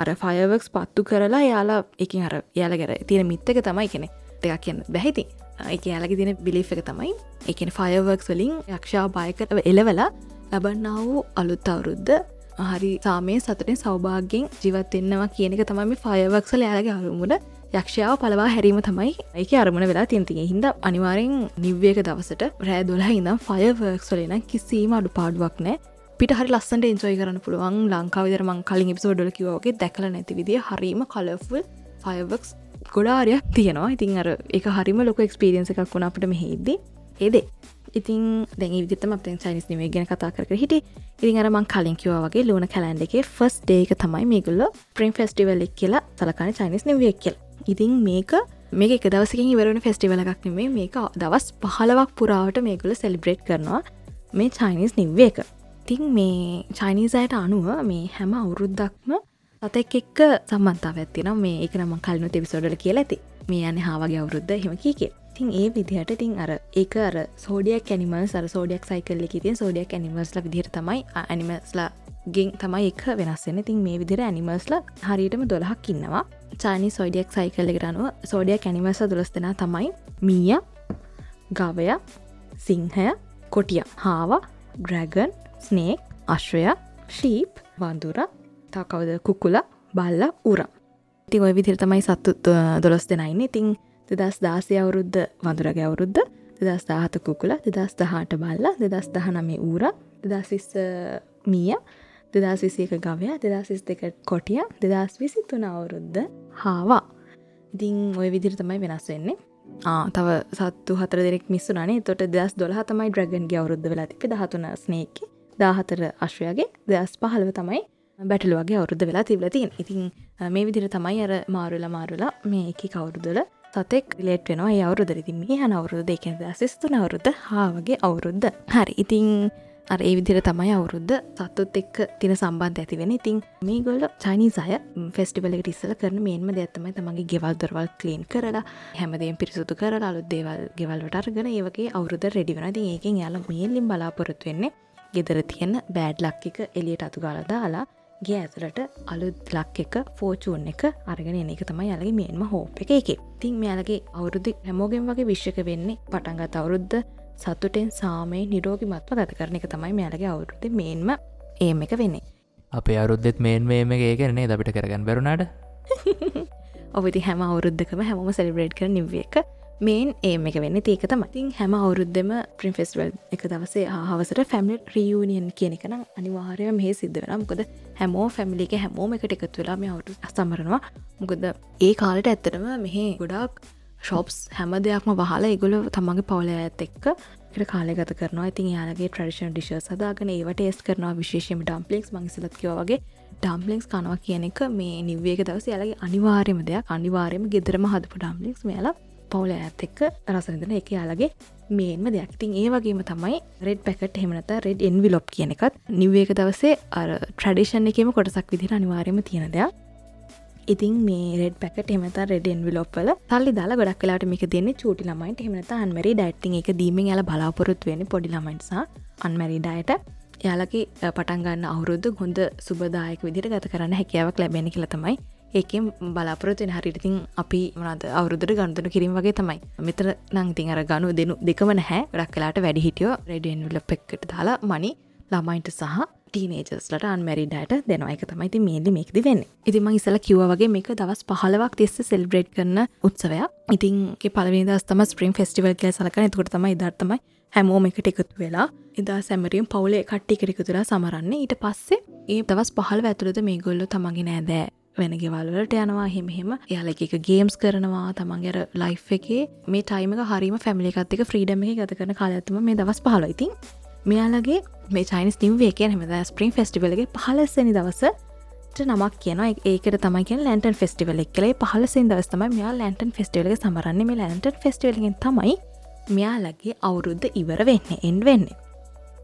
අර ෆයවර්ක්ස් පත්තු කරලා යාලා එකින් අර යාල ගැර තියෙන මිත්තක තමයි කෙනෙ දෙයක් කියන්න බැහිති එක යාලගේ තියෙන බිලි් එක තමයි. එකන ෆයවර්ක්ස් වලින් යක්ෂා බයකට එලවලා ලබන්නා වූ අලුත් අවුරුද්ධ හරි සාමය සතුරෙන් සෞභාගෙන් ජීවත්වෙන්නවා කියනක තමයි ෆයවක්සල යාලගේ අරුමුණ. යක්ෂයාව පලවා හැරීම තමයි ඒක අරමුණ වෙලා තින්තිගේ හිද අනිවාරෙන් නිව්‍යක දවසට රෑ දොලා ඉඳම් ෆයවර්ක්ස්වලන කිසිීම අඩු පාඩුවක් නෑ පිට හරි ලස්සට එන්ජෝයි කරන්න පුළුවන් ලංකාවිදර මං කලින් එපිසෝඩල කිවෝගේ දැකල නැති විදිිය හරීම කලෆල් ෆයවක්ස් ගොඩාරයක් තියෙනවා. ඉතින් අර එක හරිම ලොක එක්ස්පිරියන්ස එකක් වුණ අපට මෙහිදී ඒදේ ඉතින් දැ විදිතම අප චයිනිස් නිවේ ගැන කතා කර හිට ඉතින් අරමං කලින් කිව වගේ ලුණ කලන්ඩ එක ෆස් ඩේක තමයි මේගුල්ල ප්‍රම් ෆෙස්ටිවල් එක් කියලා සලකාන චයිනිස් නිවියක් කියල. ඉතින් මේක මේක එක දවසකින් ඉවරන ෆෙස්ටිවල එකක් නෙමේ මේක දවස් පහලවක් පුරාවට මේගුල සෙලිබ්‍රේට් කරනවා මේ චයිනිස් නිව්වේ එක. තින් මේ චයිනිසයට අනුව මේ හැම අවුරුද්දක්ම සතෙක් එක්ක සම්බන්තාව ඇත්තිනම් මේ එක නම කල්නු තෙවිසෝඩල කියලා ඇති. මේ යන හාවගේ අවුරුද්ධ හෙම කිය තින් ඒ විදිහට ඉතින් අර ඒක අර සෝඩියක් ඇනිමල් සර සෝඩියක් සයිකල්ල තිය සෝඩියක් ඇනිමල්ස්ල විදිර තමයි ඇනිමස්ලා ගෙන් තමයි එක වෙනස්සෙන තින් මේ විදිර ඇනිමල්ස්ල හරියටම දොළහක් ඉන්නවා. චානි සෝඩියක් සයිකල්ලෙකට අනුව සෝඩියක් ඇනිමල්ස දොළස් දෙෙන තමයි මීය ගවය සිංහය කොටිය හාව ඩ්‍රැගන් ස්නේක් අශ්වය ශීප් වන්දුර තකවද කුකුල බල්ල උරම් ති ඔය විදිර තමයි සත්තු දොළොස් දෙනයින්න ඉතිං දෙදස් දාසය අවුරුද්ධ වඳුරගේ අවුරුද්ධ දෙදස් දාහත කුකුල දෙදස් දහට බල්ල දෙදස් දහ නමේ ඌර දෙදස් විස්ස මීය දෙදස් විසියක ගවය දෙදස් විස් දෙක කොටිය දෙදස් විසි තුන අවුරුද්ධ හාවා. ඉතිං ඔය විදිර තමයි වෙනස් වෙන්නේ. තව සත්තු හතර දෙෙක් මිස්සුනේ තොට දස් දොල තමයි ඩ්‍රගන්ගේ අවුරුද්ධ වෙලා තිපි දහතුන ස්නේක දාහතර අශ්වයගේ දස් පහළව තමයි බැටලු වගේ අවුරුද්ධ වෙලා තිබලතින් ඉතින් මේ විදිර තමයි අර මාරුල මාරුලා මේ එක කවුරුදුල සතෙක් ලේට් වෙනවා ඒ අවුරුද ඉතින් මේ හන අවුරුද දෙකෙන් දසිස්තුන අවුරුද්ධ හාවගේ අවුරුද්ධ හරි. ඉතිං අර ඒ විදිර තමයි අවුරුද්ධ සත්තුත් එක්ක තින සම්බන්ධ ඇති වෙන ඉතින් මේ ගොල්ල චයිනිසාය ෆෙස්ටිබලට ඉස්සල කරන මේන්ම දෙත්තමයි තමගේ ගෙවල් දොරවල් කලීන් කරලා හැමදේම් පිරිසුතු කරලා අලුත් දේවල් ගෙවල්වට අර්ගන ඒවගේ අවුරුද රෙඩි වෙන ති ඒකෙන් යාල මේල්ලින් බලාපොරොත්තු වෙන්නේ ගෙදර තියෙන බෑඩ් ලක්කික එලියට අතුගාල දාලා ගේ ඇතුලට අලුත් ලක් එක ෆෝචූන් එක අරගෙන එන එක තමයි යාලගේ මේන්ම හෝප එක. එක තින් මෙයාලගේ අවුරුදු හැමෝගෙන් වගේ විශ්ෂක වෙන්නේ පටන්ගත් අවුරුද්ධ සතුටෙන් සාමය නිරෝගි මත්ව ගත කරන එක තමයි මෙයාලගේ අවුරුද්ධ මේන්ම ඒම එක වෙන්නේ. අපේ අරුද්දෙත් මේන් මේම ඒ කරනේ දපිට කරගන්න බැරුණාට. ඔබති හැම අවුරුද්ධකම හැමෝම සෙලිබ්‍රේට් කර නිව්ිය එක මේන් ඒම එක වෙන්න ඒක තමතින් හැම අවුරුද්ධම ප්‍රින් ෆෙස්වල් එක දවසේ හවසට ෆැමිලි රියනියන් කියන එකන අනිවාරය මේ සිද්ධ වෙන මොකද හැමෝ ෆැමිලික හැමෝම එකට එකතු වෙලා මේ අවුරු සමරනවා මොකද ඒ කාලට ඇත්තටම මෙහි ගොඩක් ශොප්ස් හැම දෙයක්ම වහලා ඉගොල තමන්ගේ පවල ඇත් එක්ක එකට කාලය ගත කරනවා. ඉතින් යාලගේ ට්‍රඩිෂන් ඩිශ සදාගන ඒවට ඒස් කරනවා. විශේෂම ඩම්පලික්ස් මංසලත්කව වගේ. ඩම්පලික්ස් කනවා කියන එක මේ නිවේක දවස යාලගේ අනිවාර්යම දෙයක්. අනිවාර්යම ගෙදරම හදපු ඩම්පලික්ස් මේලා පවුල ඇත් එක්ක රසරඳන එක යාලගේ මේන්ම දෙයක්තින් ඒ වගේම තමයි රෙඩ් පැකට හෙමනත රෙඩ් එන්විලොප් කියන එකත්. නිවේක දවසේ අර ට්‍රඩිෂන් එකම කොටසක් විදිර අනිවාර්යම තියෙන දෙයක්. ඉතින් මේ රෙඩ් පැකට එමත රෙඩ එන්විලොප්වල සල්ලි දාලා ගොඩක් කලාට මේක දෙන්නේ චූටි ළමයිට එමනත අන්මරි ඩයිට්ටිං එක දීමෙන් යාල බලාපොරොත් වෙන පොඩි ළමයින්සා අන්මැරි ඩයට යාලගේ පටන්ගන්න අවුරුද්ධ හොඳ සුබදායක විදිර ගත කරන්න හැකියාවක් ලැබෙන කියල තමයි ඒකෙන් බලාපොරොත්වෙන් හරිටිතින් අපි මනද අවුරුදුර ගණතුන කිරීම වගේ තමයි. මෙතර නංතින් අර ගනු දෙනු දෙකම නැහැ. ගඩක් කලාට වැඩි හිටියෝ රෙඩියන්ල පෙක්කට දාලා මනි ළමයින්ට සහ ටීනේජස්ලට අන්මැරිඩට දෙනවා. එක තමයි මේදි මේකද වෙන්න. ඉතිම ඉසල කිව වගේ මේක දවස් පහලවක් තිස්ස සෙල්බ්‍රේඩ් කරන උත්සවයක්. ඉතින්ගේ පලවි දස්තම ස්ප්‍රීම් ෆෙස්ටිවල් කිය සලකන. තුකට තමයි දර්තමයි හැමෝම එකට එකතු වෙලා එදා සැමරියම් පවුලේ කට්ටි කෙරෙකුතුලා සමරන්න. ඊට පස්සේ ඒ දවස් පහල ඇතුළද මේ ගොල්ලු තමගේ නෑදෑ වෙන ගෙවල්වලට යනවා. හෙමහෙම යාල එක ගේම්ස් කරනවා. තමන්ගර ලයි් එකේ මේ ටයිම හරිම ෆැමිලිකත්ක ෆ්‍රීඩම එක ගත කරන කාලඇතුම මේ දවස් පහල ඉතින් මෙයාලගේ මේ චයිනස් නිවේ කිය හම ස්පරින් ෆෙස්ටිවලගේ පහලස්සනි දවස නමක් කියන ඒකට තමයි ලන්ටන් ෆෙස්ටිවල එකලේ පහලසින් දවස්තම මෙයා ලන්ටන් ෆෙස්ටිවලගේ සමරන්නේ. මේ ලන්ටන් ෆෙස්ටිවලගෙන් තමයි මෙයාලගේ අවුරුද්ධ ඉවර වෙන්න එන් වෙන්නේ.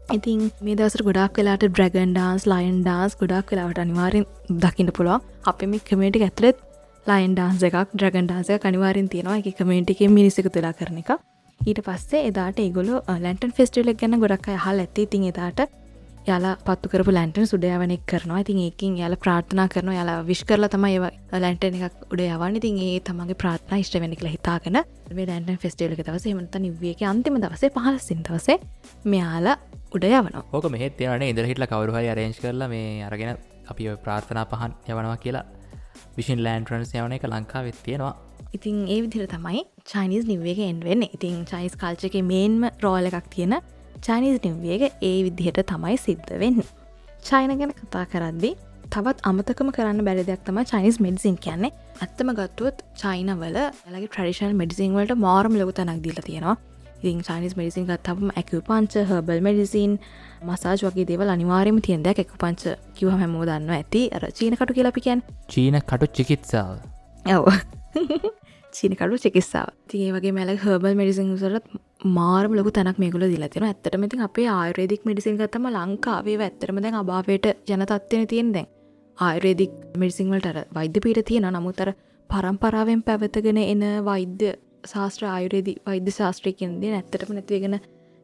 ඉතින් මේ දවස ගොඩක් වෙලාට ඩ්‍රගන් ඩාන්ස් ලයින් ඩාන්ස් ගොඩක් වෙලාට අනිවාරෙන් දකින්න පුළුව අප මේ කමේටි ඇතුලෙත් ලයින් ඩාන්ස එකක් ඩ්‍රගන් ඩාන්සය කනිවාරෙන් තියෙනවා. එක කමේටික මිනිසක තුලා කරන එක. ඊට පස්සේ එදාට ඒගොලු ලන්ටන් ෆෙස්ටිවලක් ගැන ගොඩක් හල් ඇත්තේ. තින් එදාට යාලා පත්තු කරපු ලැන්ටන් සුඩයවනෙක් කරනවා. ඉතින් ඒකින් යාල ප්‍රාර්ථනා කරන යාලා විශ් කරලා තමයි ඒව ලැන්ටන එකක් උඩ යවන්න. ඉතින් ඒ තමගේ ප්‍රාත්න කියලා හිතාගෙන ලන්ටන් ෆෙස්ටේලක දවස එමට නිවියක අන්තිම දවසේ පහලසින් දවසේ මෙයාලා උඩ යවනවා. ඕක මෙහෙත් යන ඉදර හිටල කවරුහරි අරේංච් කරලා මේ අරගෙන අපි ප්‍රාර්ථනා පහන් යවනවා කියලා විසින් ලෑන්ටරන්ස් යවන එක ලංකා වෙත් තියෙනවා. ඉතින් ඒ විදිර තමයි චයිනිස් නිවේක එන්වෙන්න ඉතින් චයිස් කාල්චක මේන්ම රෝල එකක් තියෙන චයිනිස් නිවේක ඒ විදිහට තමයි සිද්ධ වෙන්න. චයින ගැන කතා කරද්දි තවත් අමතකම කරන්න බැරි දෙයක් තම චයිනිස් මෙඩිසින් කියන්නේ. ඇත්තම ගත්තුවත් චයිනවල ඇලගේ ට්‍රඩිෂන් මෙඩිසින් වලට මාරම ලොක තනක් දිල තියෙනවා. ඉතින් චයිනිස් මෙඩිසින් ගත්තම ඇක පංච හබල් මෙඩිසින් මසාජ් වගේ දේවල් අනිවාරයම තියන්ද එක පංච කිව හැමෝ දන්න ඇති. අර චීනකට කියලපිකැන් චීන කටු චිකිත්සාව. ඇව චීනකඩු චිකිස්සාාව තිඒ වගේ මැල හබල් මෙඩිසින් සරත් මාරම ලොක තැනක් මේකුල දිලතින ඇත්තටමති අපේ ආයුරේදික් මෙඩිසින් ගත්තම ලංකාවේ ඇත්තරම දැන් අභාවයට ජනතත්වයන තියෙන් දැන්. ආයුරේදික් මෙඩිසිංවලට වෛද්‍ය පීට තියෙන නමුතර පරම්පරාවෙන් පැවතගෙන එන වෛද්‍ය ශාස්ත්‍ර ආයුරේදි වෛද්‍ය ශාස්ත්‍රයකින්ද ඇත්තටම නැතිවගෙන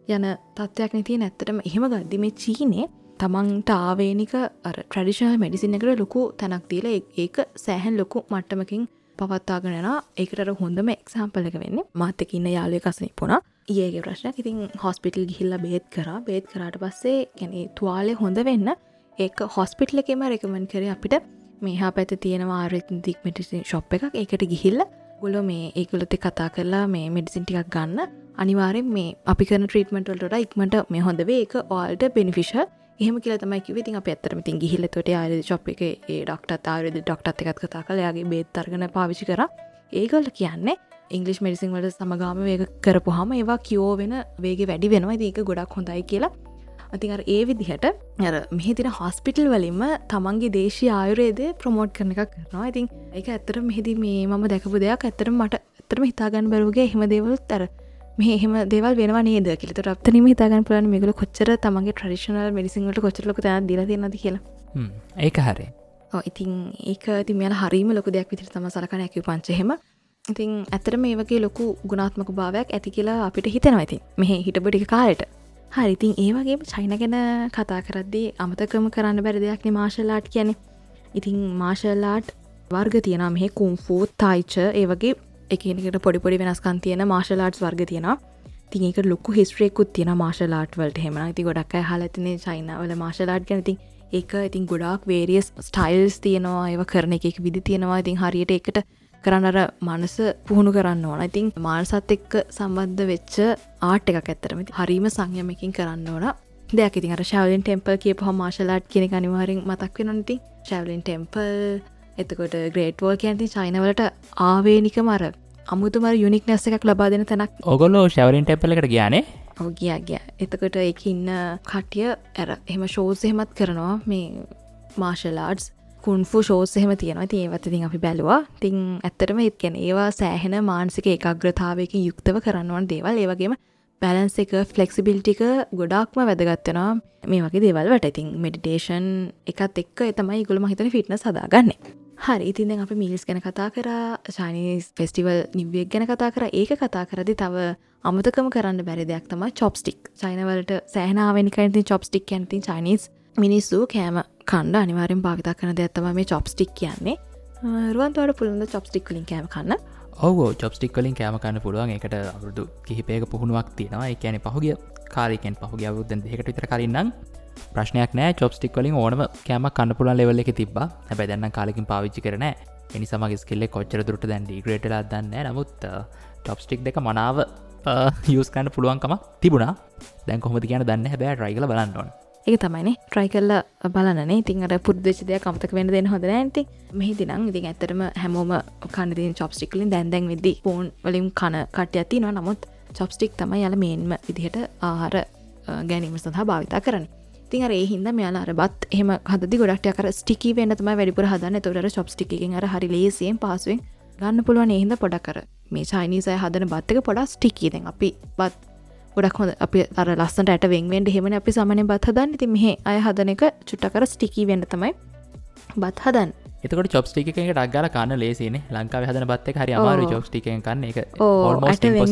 යන තත්වයක් නැතිය ඇත්තටම එහෙම ගද්දි මේ චීනේ තමන්ට ආවේනික ට්‍රඩිෂනල් මෙඩිසින් එකට ලොකු තැනක් දීල ඒක සෑහන් ලොකු මට්ටමකින් පවත්තාගෙනන ඒකට හොඳම එක්සාම්පලක වෙන්න. මත්තකින්න යාලය කසන පුුණා ඒගේ ප්‍රශ්නයක්. ඉතින් හොස්පිටල් ගිහිල්ල බේත් කර. බේත් කරට පස්සේ ගැන තුවාලය හොඳ වෙන්න ඒක හොස්පිටල එකෙම රෙකමන් කර අපිට. මේහා පැත තියෙනවා ආරතික් මෙටිසින් ශොප් එකක්. ඒකට ගිහිල්ල ගොලො මේ ඒකුලති කතා කරලා මේ මෙඩිසින් ටිකක් ගන්න. අනිවාරෙන් මේ අපි කරන ට්‍රීටමටල්ට ඉක්මට මේ හොඳවේ ඒක ඕල්ට බෙනිෆිෂ එහම කියල තමයි කිවිතින් අප ඇත්තරම තින් ගිහිල්ල තොට ආර ශොප් එක ඒ ඩක්ටත් ආරද ඩක්ටත් එකත් කතා කලයාගේ බේත්තරගන පාවිචි කර. ඒගොල්ල කියන්නේ ඉංගලිස් මෙඩිසින් වලට සමගාම වේක කරපු හම ඒවා කියෝ වෙන වේගේ වැඩි වෙනවා. ඒක ගොඩක් හොඳයි කියලා. අතින් ඒ විදිහට ඇර මෙහිතින හොස්පිටල් වලින්ම තමන්ගේ දේශී ආයුරේද ප්‍රමෝට් කරන එකක් කරනවා. ඉතින් එක ඇත්තර මෙහිදි මේ මම දැකපු දෙයක්. ඇත්තර මට ඇතරම හිතාගන්න බැරුගේ හෙම දේවල් තර මෙහෙම දේවල් වෙන නේද කියලත රත්තනීම හිතාගන්න පුලන් මේකල කොච්චර තමන්ගේ ට්‍රඩිෂනල් මෙඩිසිංට කොච්චරලක තැන දිල දෙන්නද කියලා. ඒක හරේ. ඉතින් ඒක ති මෙල හරිම ලොක දෙයක් විදිර තම සලකන ඇකි පංචහෙම ඉතින් ඇතර මේ වගේ ලොකු ගුණාත්මක භාවයක් ඇති කියලා අපිට හිතෙනවා ඇති මෙහ හිටබඩි කාලට. හරිතින් ඒ වගේ චයින ගැන කතා කරද්දී අමතකම කරන්න බැරි දෙයක්න මාශල්ලාට් කියන ඉතින් මාශල්ලාට් වර්ග තියෙන මෙහෙ කුම්ෆූ තයිච ඒ වගේ එකනකට පොඩිපොඩි වෙනස්කන් තියෙන මාශලාට්ස් වර්ග තියෙන තිඒක ලොක්කු හිස්ට්‍රේකුත් තියෙන මාශලාට් වලට හෙම ති ගොඩක් හලතින චයිනවල මාශලාට් ගැනති ඒක ඉතින් ගොඩක් වේරියස් ස්ටයිල්ස් තියෙනවා. ඒව කරන එක විදි තියෙනවා. ඉතින් හරියට එකට කරන්නර මනස පුහුණු කරන්න ඕන. ඉතින් මාර්සත් එක්ක සම්බන්ධ වෙච්ච ආට් එකක් ඇත්තරමති හරිම සංයමකින් කරන්න ඕන. දෙයක්. ඉතින් අර ශවලින් ටෙම්පල් කියප මාශලාට් කියෙන අනිවාරින් මතක් වෙන නති ශවලින් ටෙම්පල් එතකොට ග්‍රේට්වෝල් කියැති චයිනවලට ආවේනික මර අමුතුමර යුනික් නැස්ස එකක් ලබා දෙන තැනක්. ඔගොලෝ ශවරින් ටෙපලකට ගානේ ඔගියගිය එතකොට එක ඉන්න කටිය ඇර එම ශෝස් එහෙමත් කරනවා. මේ මාශලාඩ්ස් කුන්ෆු ෂෝස් එහෙම තියෙනවා. ති ඒවත් ඉතින් අපි බැලවා. තිං ඇත්තටම එත්කැන ඒවා සෑහෙන මාන්සික එකග්‍රතාවයකින් යුක්තව කරන්නවන් දේවල්. ඒවගේම බැලන්ස එක ෆලෙක්සිබිල්ටික ගොඩක්ම වැදගත්වෙනවා මේ වගේ දේවල් වට ඉතින් මෙඩිටේෂන් එකත් එක්ක එතමයි ගුලම හිතන ෆිට්න සදාගන්න හරි. ඉතින් අපි මිල්ස් ගැන කතා කර චනිස් ෆෙස්ටිවල් නිවියක් ගැන කතා කර. ඒක කතා කරදි තව අමතකම කරන්න බැරි දෙයක් තම චොප්ස්ටික් චයිනවලට සෑනාවෙනිකයිති චොප්ස්ටික් ඇන්ති චනිස් මිනිස්සු කෑම කණ්ඩ අනිවාරෙන් භාවිතා කන දෙයක්ත්තම මේ චොප්ස්ටික් කියන්නේ. රුවන්තුවට පුළඳ චොප්ස්ටික් කලින් කෑම කන්න? ඔව චොප්ස්ටික් කලින් කෑම කන්න පුළුවන්. එකට අවුරුදු කිහිපයක පුහුණුවක් තියෙනවා. එකැන පහුගිය කාරිකෙන් පහුගිය අවුද්දන් දෙකට විතර කරින්නම් ප්‍රශ්නයක් නෑ. චොප්ස්ටික් වලින් ඕනම කෑම කන්න පුළන් ලෙවල්ල එක තිබ හැබැ දෙන්න කාලකින් පාවිච්චි කරන එනි සමගේ ස්කිල්ල කොච්චර දුරට දැන් ඩිග්‍රේටලා දන්න නමුත් ටොප්ස්ටික් දෙක මනාව යස් කන්න පුළුවන්කම තිබුණා. දැන් කොහොමති කියන දන්න? හැබෑ රයිගල බලන්නවන් ඒක තමයිනේ ට්‍රයි කල්ල බලනේ ඉතින්ට පුද්දච දෙයක් අමතක වෙන දෙන්න හොඳ ඇති මෙහි දිනම් ඉතින් ඇතරම හැමෝම කන්නදින් චොප්ස්ටික්ලින් දැන්දැන් විදි පෝන් වලින් කන කට ඇති නො නමුත් චොප්ස්ටික් තමයි යල මේන්ම විදිහට ආහාර ගැනීම සඳහා භාවිතා කරන තින් අර හින්ද මෙයාලා අර බත් එහම හද ගොඩක් කර ස්ටිකි වෙන්න තම වැඩිපුර හදන්න. තොර චොප්ස්ටිකින් අර හරි ලේසියෙන් පහසුවෙන් ගන්න පුළුවන් එහින්ද පොඩ කර මේ චයිනිසය හදන බත්තක පොඩක් ස්ටිකීදෙන් අපි බත් ගොඩක් හොඳ අපි අර ලස්සට ඇට වෙන්වෙන්ට හෙමන අපි සමන බත් හදන්න. ති මෙහ අය හදන එක චුට්ටකර ස්ටිකී වෙන්න තමයි බත් හදන් එතකට චොප්ටික එක ඩක්ගල කන්න ලේසින ලංකාව හදන බත්ත හරි අමාරු චොප්ටික කන්න. එක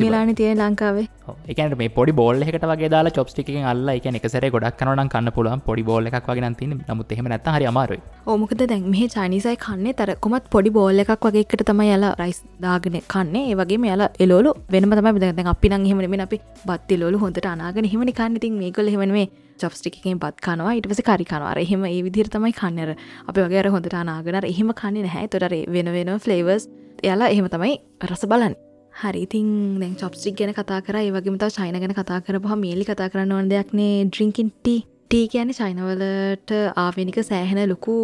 වෙලාන තිය ලංකාවේ. එකන මේ පොඩි බෝල්ල එකට වගේ දාලා චොප්ටික අල්ල එක එකසර ගොඩක් කනන කන්න පුළුවන්. පොඩි බෝල්ල එකක් වගේ නති නමුත් එහෙම නැත හරි අමාරුයි. ඕමකද දැන් මේ චනිසයි කන්නේ තර කොමත් පොඩි බෝල්ල එකක් වගේ එකට තම යලා රයිස් දාගෙන කන්නේ. ඒ වගේ මෙයාලා එලෝලු වෙනම තම දැ අපි නං. හෙමෙන අපි බත්ති ලෝලු හොඳට අනාගෙන හිමනි කන්න. ඉතින් මේකල හෙමනේ චොප්ස්ටිකෙන් පත් කනවා ඉටස කරිකනවා එහෙම ඒ විදිර තමයි කන්නර අපි වගේ හොඳට අනාගෙන එහෙම කන්නේ නැහැ. තොටර වෙන වෙන ෆ්ලේවර්ස් එයාලා එහෙම තමයි රස බලන්න. හරිතින් දැන් චොප්ස්ටික් ගැන කතා කර. ඒවගේමත චයින ගැන කතා කරපහ මේලි කතා කරන්න ඕන දෙයක්නේ ඩ්‍රිංකින් ටී ටී කියන චයිනවලට ආවෙනික සෑහෙන ලොකු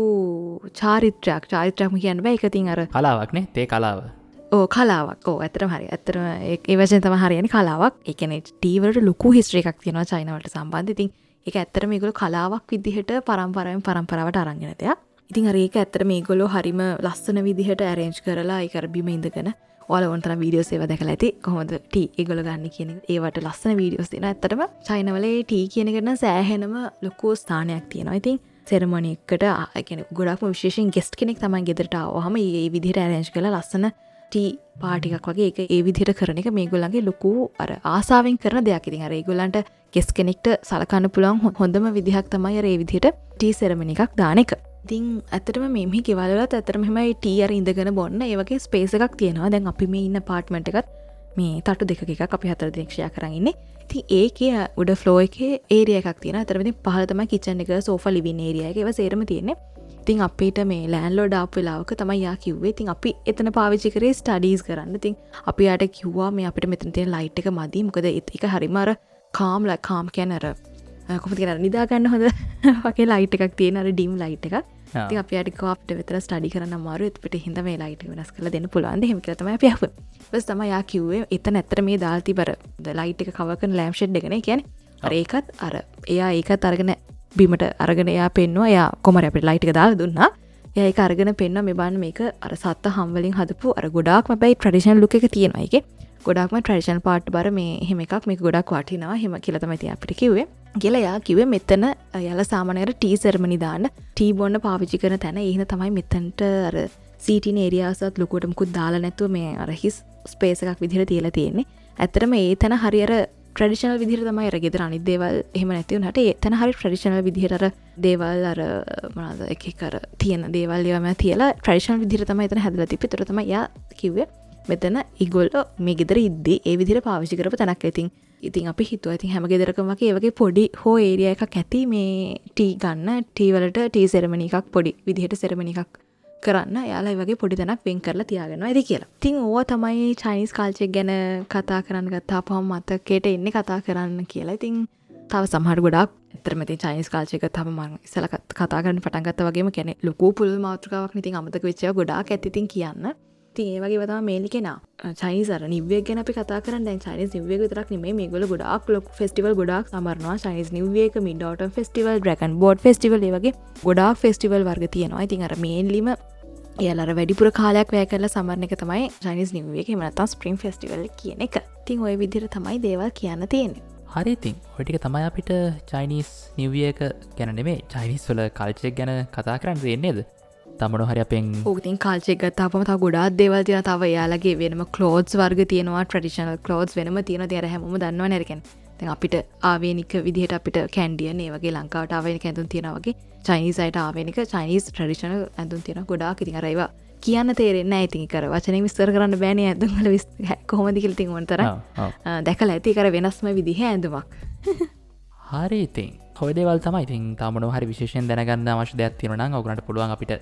චාරිත්‍රයක්. චාරිත්‍රයක්ම කියන්න බෑ. එකතින් අර කලාවක්නේ තේ කලාව. ඕ කලාවක්. ඕ ඇතරම හරි. ඇතරම ඒවශයෙන් තම හරියන කලාවක්. එකන ටීවට ලොකු හිස්ත්‍රේ එකක් තියෙනවා චයිනවට සම්බන්ධ. ඉතින් එක ඇත්තර මේගොල කලාවක් විදිහට පරම්පරයෙන් පරම්පරාවට අරගෙන දෙයක්. ඉතින් අරඒක ඇත්තර මේගොලො හරිම ලස්සන විදිහට ඇරේංච් කරලා එකර බිම ඉඳගෙන ඔල ඔන්තන වීඩියෝ සේව දැකල ඇති. කොහොද ටී ඒගොල ගන්න කියන ඒවට ලස්සන වීඩියෝස් තින ඇත්තටම චයිනවලේ ටී කියනකරන සෑහෙනම ලොකෝ ස්ථානයක් තියෙනවා. ඉතින් සෙරමණයකට ආගෙන ගොඩක්ම විශේෂෙන් ගෙස්ට කෙනෙක් තමයි ගෙදරට හම ඒ විදිහට ඇරේංච් කළ ලස්සන ටී පාටිකක් වගේ එක ඒ විදිහට කරන එක මේගොල්ලන්ගේ ලොකු අර ආසාාවෙන් කරන දෙයක්. ඉතින් අර ඒගොල්ලන්ට ගෙස් කෙනෙක්ට සලකන්න පුළන් හොඳම විදිහක් තමයි අර ඒ විදිහට ටී සෙරමණ එකක් දාන එක. ඉතින් ඇතටම මෙහි කිවලත් ඇතරම මෙමයි ටීර් ඉඳගෙන බොන්න ඒවගේ ස්පේස එකක් තියෙනවා. දැන් අපි මේ ඉන්න පාට්මට එකත් මේ තටු දෙක එකක් අපි හතර දේක්ෂය කරන්නේ ති ඒක උඩ ෆ්ලෝ එක ඒරිය එකක් තියෙන අතරමති පහතම කිචන් එක සෝෆ ලිවින් ඒරිය එකව සේරම තියෙන්නේ. තින් අපිට මේ ලෑන්ලෝ ඩාප් වෙලාවක තමයි යා කිව්වේ. තින් අපි එතන පාවිච්චි කරේ ස්ටඩීස් කරන්න. තින් අපි අයට කිව්වා මේ අපිට මෙතන තියෙන ලයිට් එක මදී. මොකද එක හරිමර කාම් ල කාම් කැනර කොම තිර නිදාගන්න හොඳ වගේ ලයිට් එකක් තියෙන අර ඩීම් ලයිට් එක ති අපට කාප්ට වෙතර ස්ටඩි කරන මාරු පිට හිද මේ ලයිට වෙනස් කල දෙන්න පුළුවන්ද? හෙමිකතම පියව බස් තම යා කිව්වේ එත නැතර මේ දාල්ති බර ලයිට් එක කවකන ලෑම්ෂෙඩ් ගෙන කියන අරඒකත් අර එයා ඒකත් අරගෙන බිමට අරගෙන එයා පෙන්වා යා කොමර අපට ලයිටක දාල දුන්නා. ඒක අරගෙන පෙන්න්න මෙබන් මේක අර සත්ත හම්වලින් හදපු අර ගොඩාක්ම බයි ට්‍රඩිෂන් ලුක එක ගොඩක්ම ට්‍රඩිෂන් පාට් බර මේ හෙම එකක් මේ ගොඩක් වටිනවා. හෙම කියලතමති අපිට කිවේ කියලයා කිව මෙතන යල සාමනයට ටී සර්මණි දාන්න. ටී බොන්න පාවිචි කරන තැන. ඒන තමයි මෙතන්ට අර සීටින ඒරියාසත් ලොකුටමකුත් දාලා නැතුව මේ අරහිස් ස්පේස එකක් විදිහර තියලා තියෙන්නේ. ඇතරම ඒ තැන හරිර ට්‍රඩිෂනල් විදිර තමයි රගෙදර අනි දේවල් එහම නැතිවනට එතන හරි ට්‍රඩිෂනල් විදිහර දේවල් අර මනද එක කර තියෙන දේවල් යම තියලා ට්‍රඩිෂන් විදිර තම එතන හැදල තිපි තුරතම ය කිව්ව මෙතන ඉගොල්ල මේ ගෙදර ඉද්දේ ඒ විදිර පාවිචි කරප තැනක් ඇතින් ඉතින් අපි හිතුව ඇතින් හැම ගෙදරකම වගේ ඒවගේ පොඩි හෝ ඒරිය එකක් ඇති මේ ටී ගන්න ටීවලට ටී සෙරමණි එකක් පොඩි විදිහට සෙරමණි එකක් කරන්න. යාලා වගේ පොඩි තැනක් වෙන් කරලා තියාගෙන ඇති කියලා. තින් ඕ තමයි චයිනිස් කාල්චෙක් ගැන කතා කරන්න ගත්තා පහම මතකයට එන්න කතා කරන්න කියලා. ඉතින් තව සමහර ගොඩක් එතරමති චයිනිස් කාල්චයක තම මං ඉසලකත් කතාගන්න පටන්ගත්ත වගේම කැනෙ ලොකු පුල් මාතෘකාවක් නිතින් අමතක වෙච්චය ගොඩාක් ඇතිතින් කියන්න ති ඒ වගේ වතා මේලි කෙන. චයිනිසර නිවය ගැන අපි කතා කරන්න. චයිනිස් නිවය තරක් නේ මේ ගොල ගොඩක් ලොක් ෆෙස්ටිවල් ගොඩක් සමරනවා. චයිනිස් නිවේක මිඩෝට ෆෙස්ටිවල් ඩ්‍රකන් බෝඩ් ෆෙස්ටිවල් වගේ ගොඩක් ෆෙස්ටිවල් වර්ග තියෙනවා. ඉතින් අර මේන්ලිම එයාලර වැඩිපුර කාලයක් වැෑ කරල සමරණ එක තමයි ජනිස් නිවේ මනතා ස්ප්‍රීම් ෆෙස්ටිවල් කියන එක. තින් ඔය විදිර තමයි දේවල් කියන්න තියෙන්නේ. හරිඉතින් ඔටික තමයි අපිට චයිනිස් නිවියක ගැනනෙමේ චයිනිස් වල කල්චෙක් ගැන කතා කරන්න දෙන්නේද තමන හරි අපෙන් ඕතින් කාල්චෙක් ගත්තාපම තා ගොඩාත් දේවල් තින තව යාලගේ වෙනම කලෝඩ්ස් වර්ග තියෙනවා. ට්‍රඩිෂනල් කලෝඩ්ස් වෙනම තියෙන තිර හැම දන්නවා නැරකෙන් අපිට ආවේනික විදිහට අපිට කැන්ඩියන් ඒ වගේ ලංකාවට ආවේනික ඇඳුන් තියෙනවගේ චයිනිසයිට ආවේනික චයිනිස් ට්‍රඩිෂන ඇඳුන් තියෙන ගොඩා ඉතින් අරයිවා කියන්න තේරෙන්න ඇතින් කර වචන විස්තර කරන්න බෑන. ඇඳුන්ල විස් කොමදිකලතින් වන්තර දැකල ඇති. කර වෙනස්ම විදිහ ඇඳුමක්. හරි ඉතින් හොදේවල් තමයි. ඉතින් තමන හරි විශේෂෙන් දැනගන්න අවශ්‍ය දෙයක් තියෙන ඔගනට පුළුවන් අපිට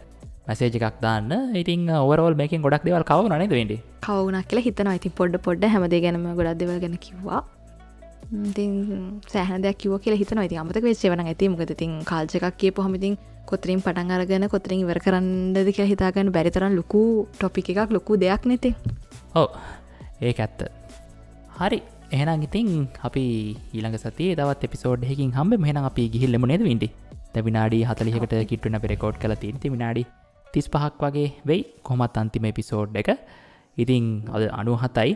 මැසේජ එකක් දාන්න. ඉතින් ඔවරෝල් මේකින් ගොඩක් දෙවල් කව නද වෙඩ කවුනක් කියලා හිතන ඉතින් පොඩ්ඩ පොඩ්ඩ හැමදේ ගැනම ගොඩක් දෙවල් ගැන කිව්වා. ඉතින් සෑහන දෙයක් කිව කියල හිතන ඉති අමතක වෙච්චවන ඇති මොකද? තින් කාල්ච එකක් කිය පොහමතින් කොතරින් පටන් අරගෙන කොතරින් ඉවර කරන්නද කියලා හිතාගන්න බැරිතරන් ලොකු ටොපි එකක් ලොකු දෙයක් නැති ඔව. ඒ ඇත්ත. හරි. එහෙනම් ඉතින් අපි ඊළඟ සතිය දවත් එපිසෝඩ් හකින් හම්බ මෙහන අපි ගිහිල්ලම නෙද විඩි තැවිනාඩි හතලිහකට කිට්ටන පෙරකෝඩ් කල තින්ති විනාඩි තිස් පහක් වගේ වෙයි. කොමත් අන්තිම එපිසෝඩ් එක. ඉතිං අද අනු හතයි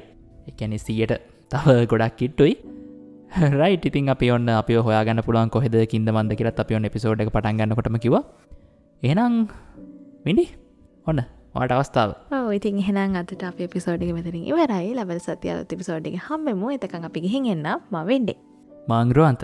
එකැනෙ සියට තව ගොඩක් කිට්ටුයි. රයිට ඉතින් අපි ඔන්න අපි හොයාගන්න පුළුවන් කොහෙද කින්ද මන්ද කියලත් අපි ඔන්න එපිසෝඩ් එක පටන්ගන්නකොටම කිව එහෙනම් මිනි ඔන්න වාට අවස්ථාව. ඉතින් එහෙනම් අදට අප පිසෝඩි මෙතරින් ඉවරයි. ලබල් සතියාල තිපිසෝඩ්ඩි හම්බෙමු. එතකං අපි ගිහින් එන්න ම වෙන්ඩේ මාංග්‍රවන්ත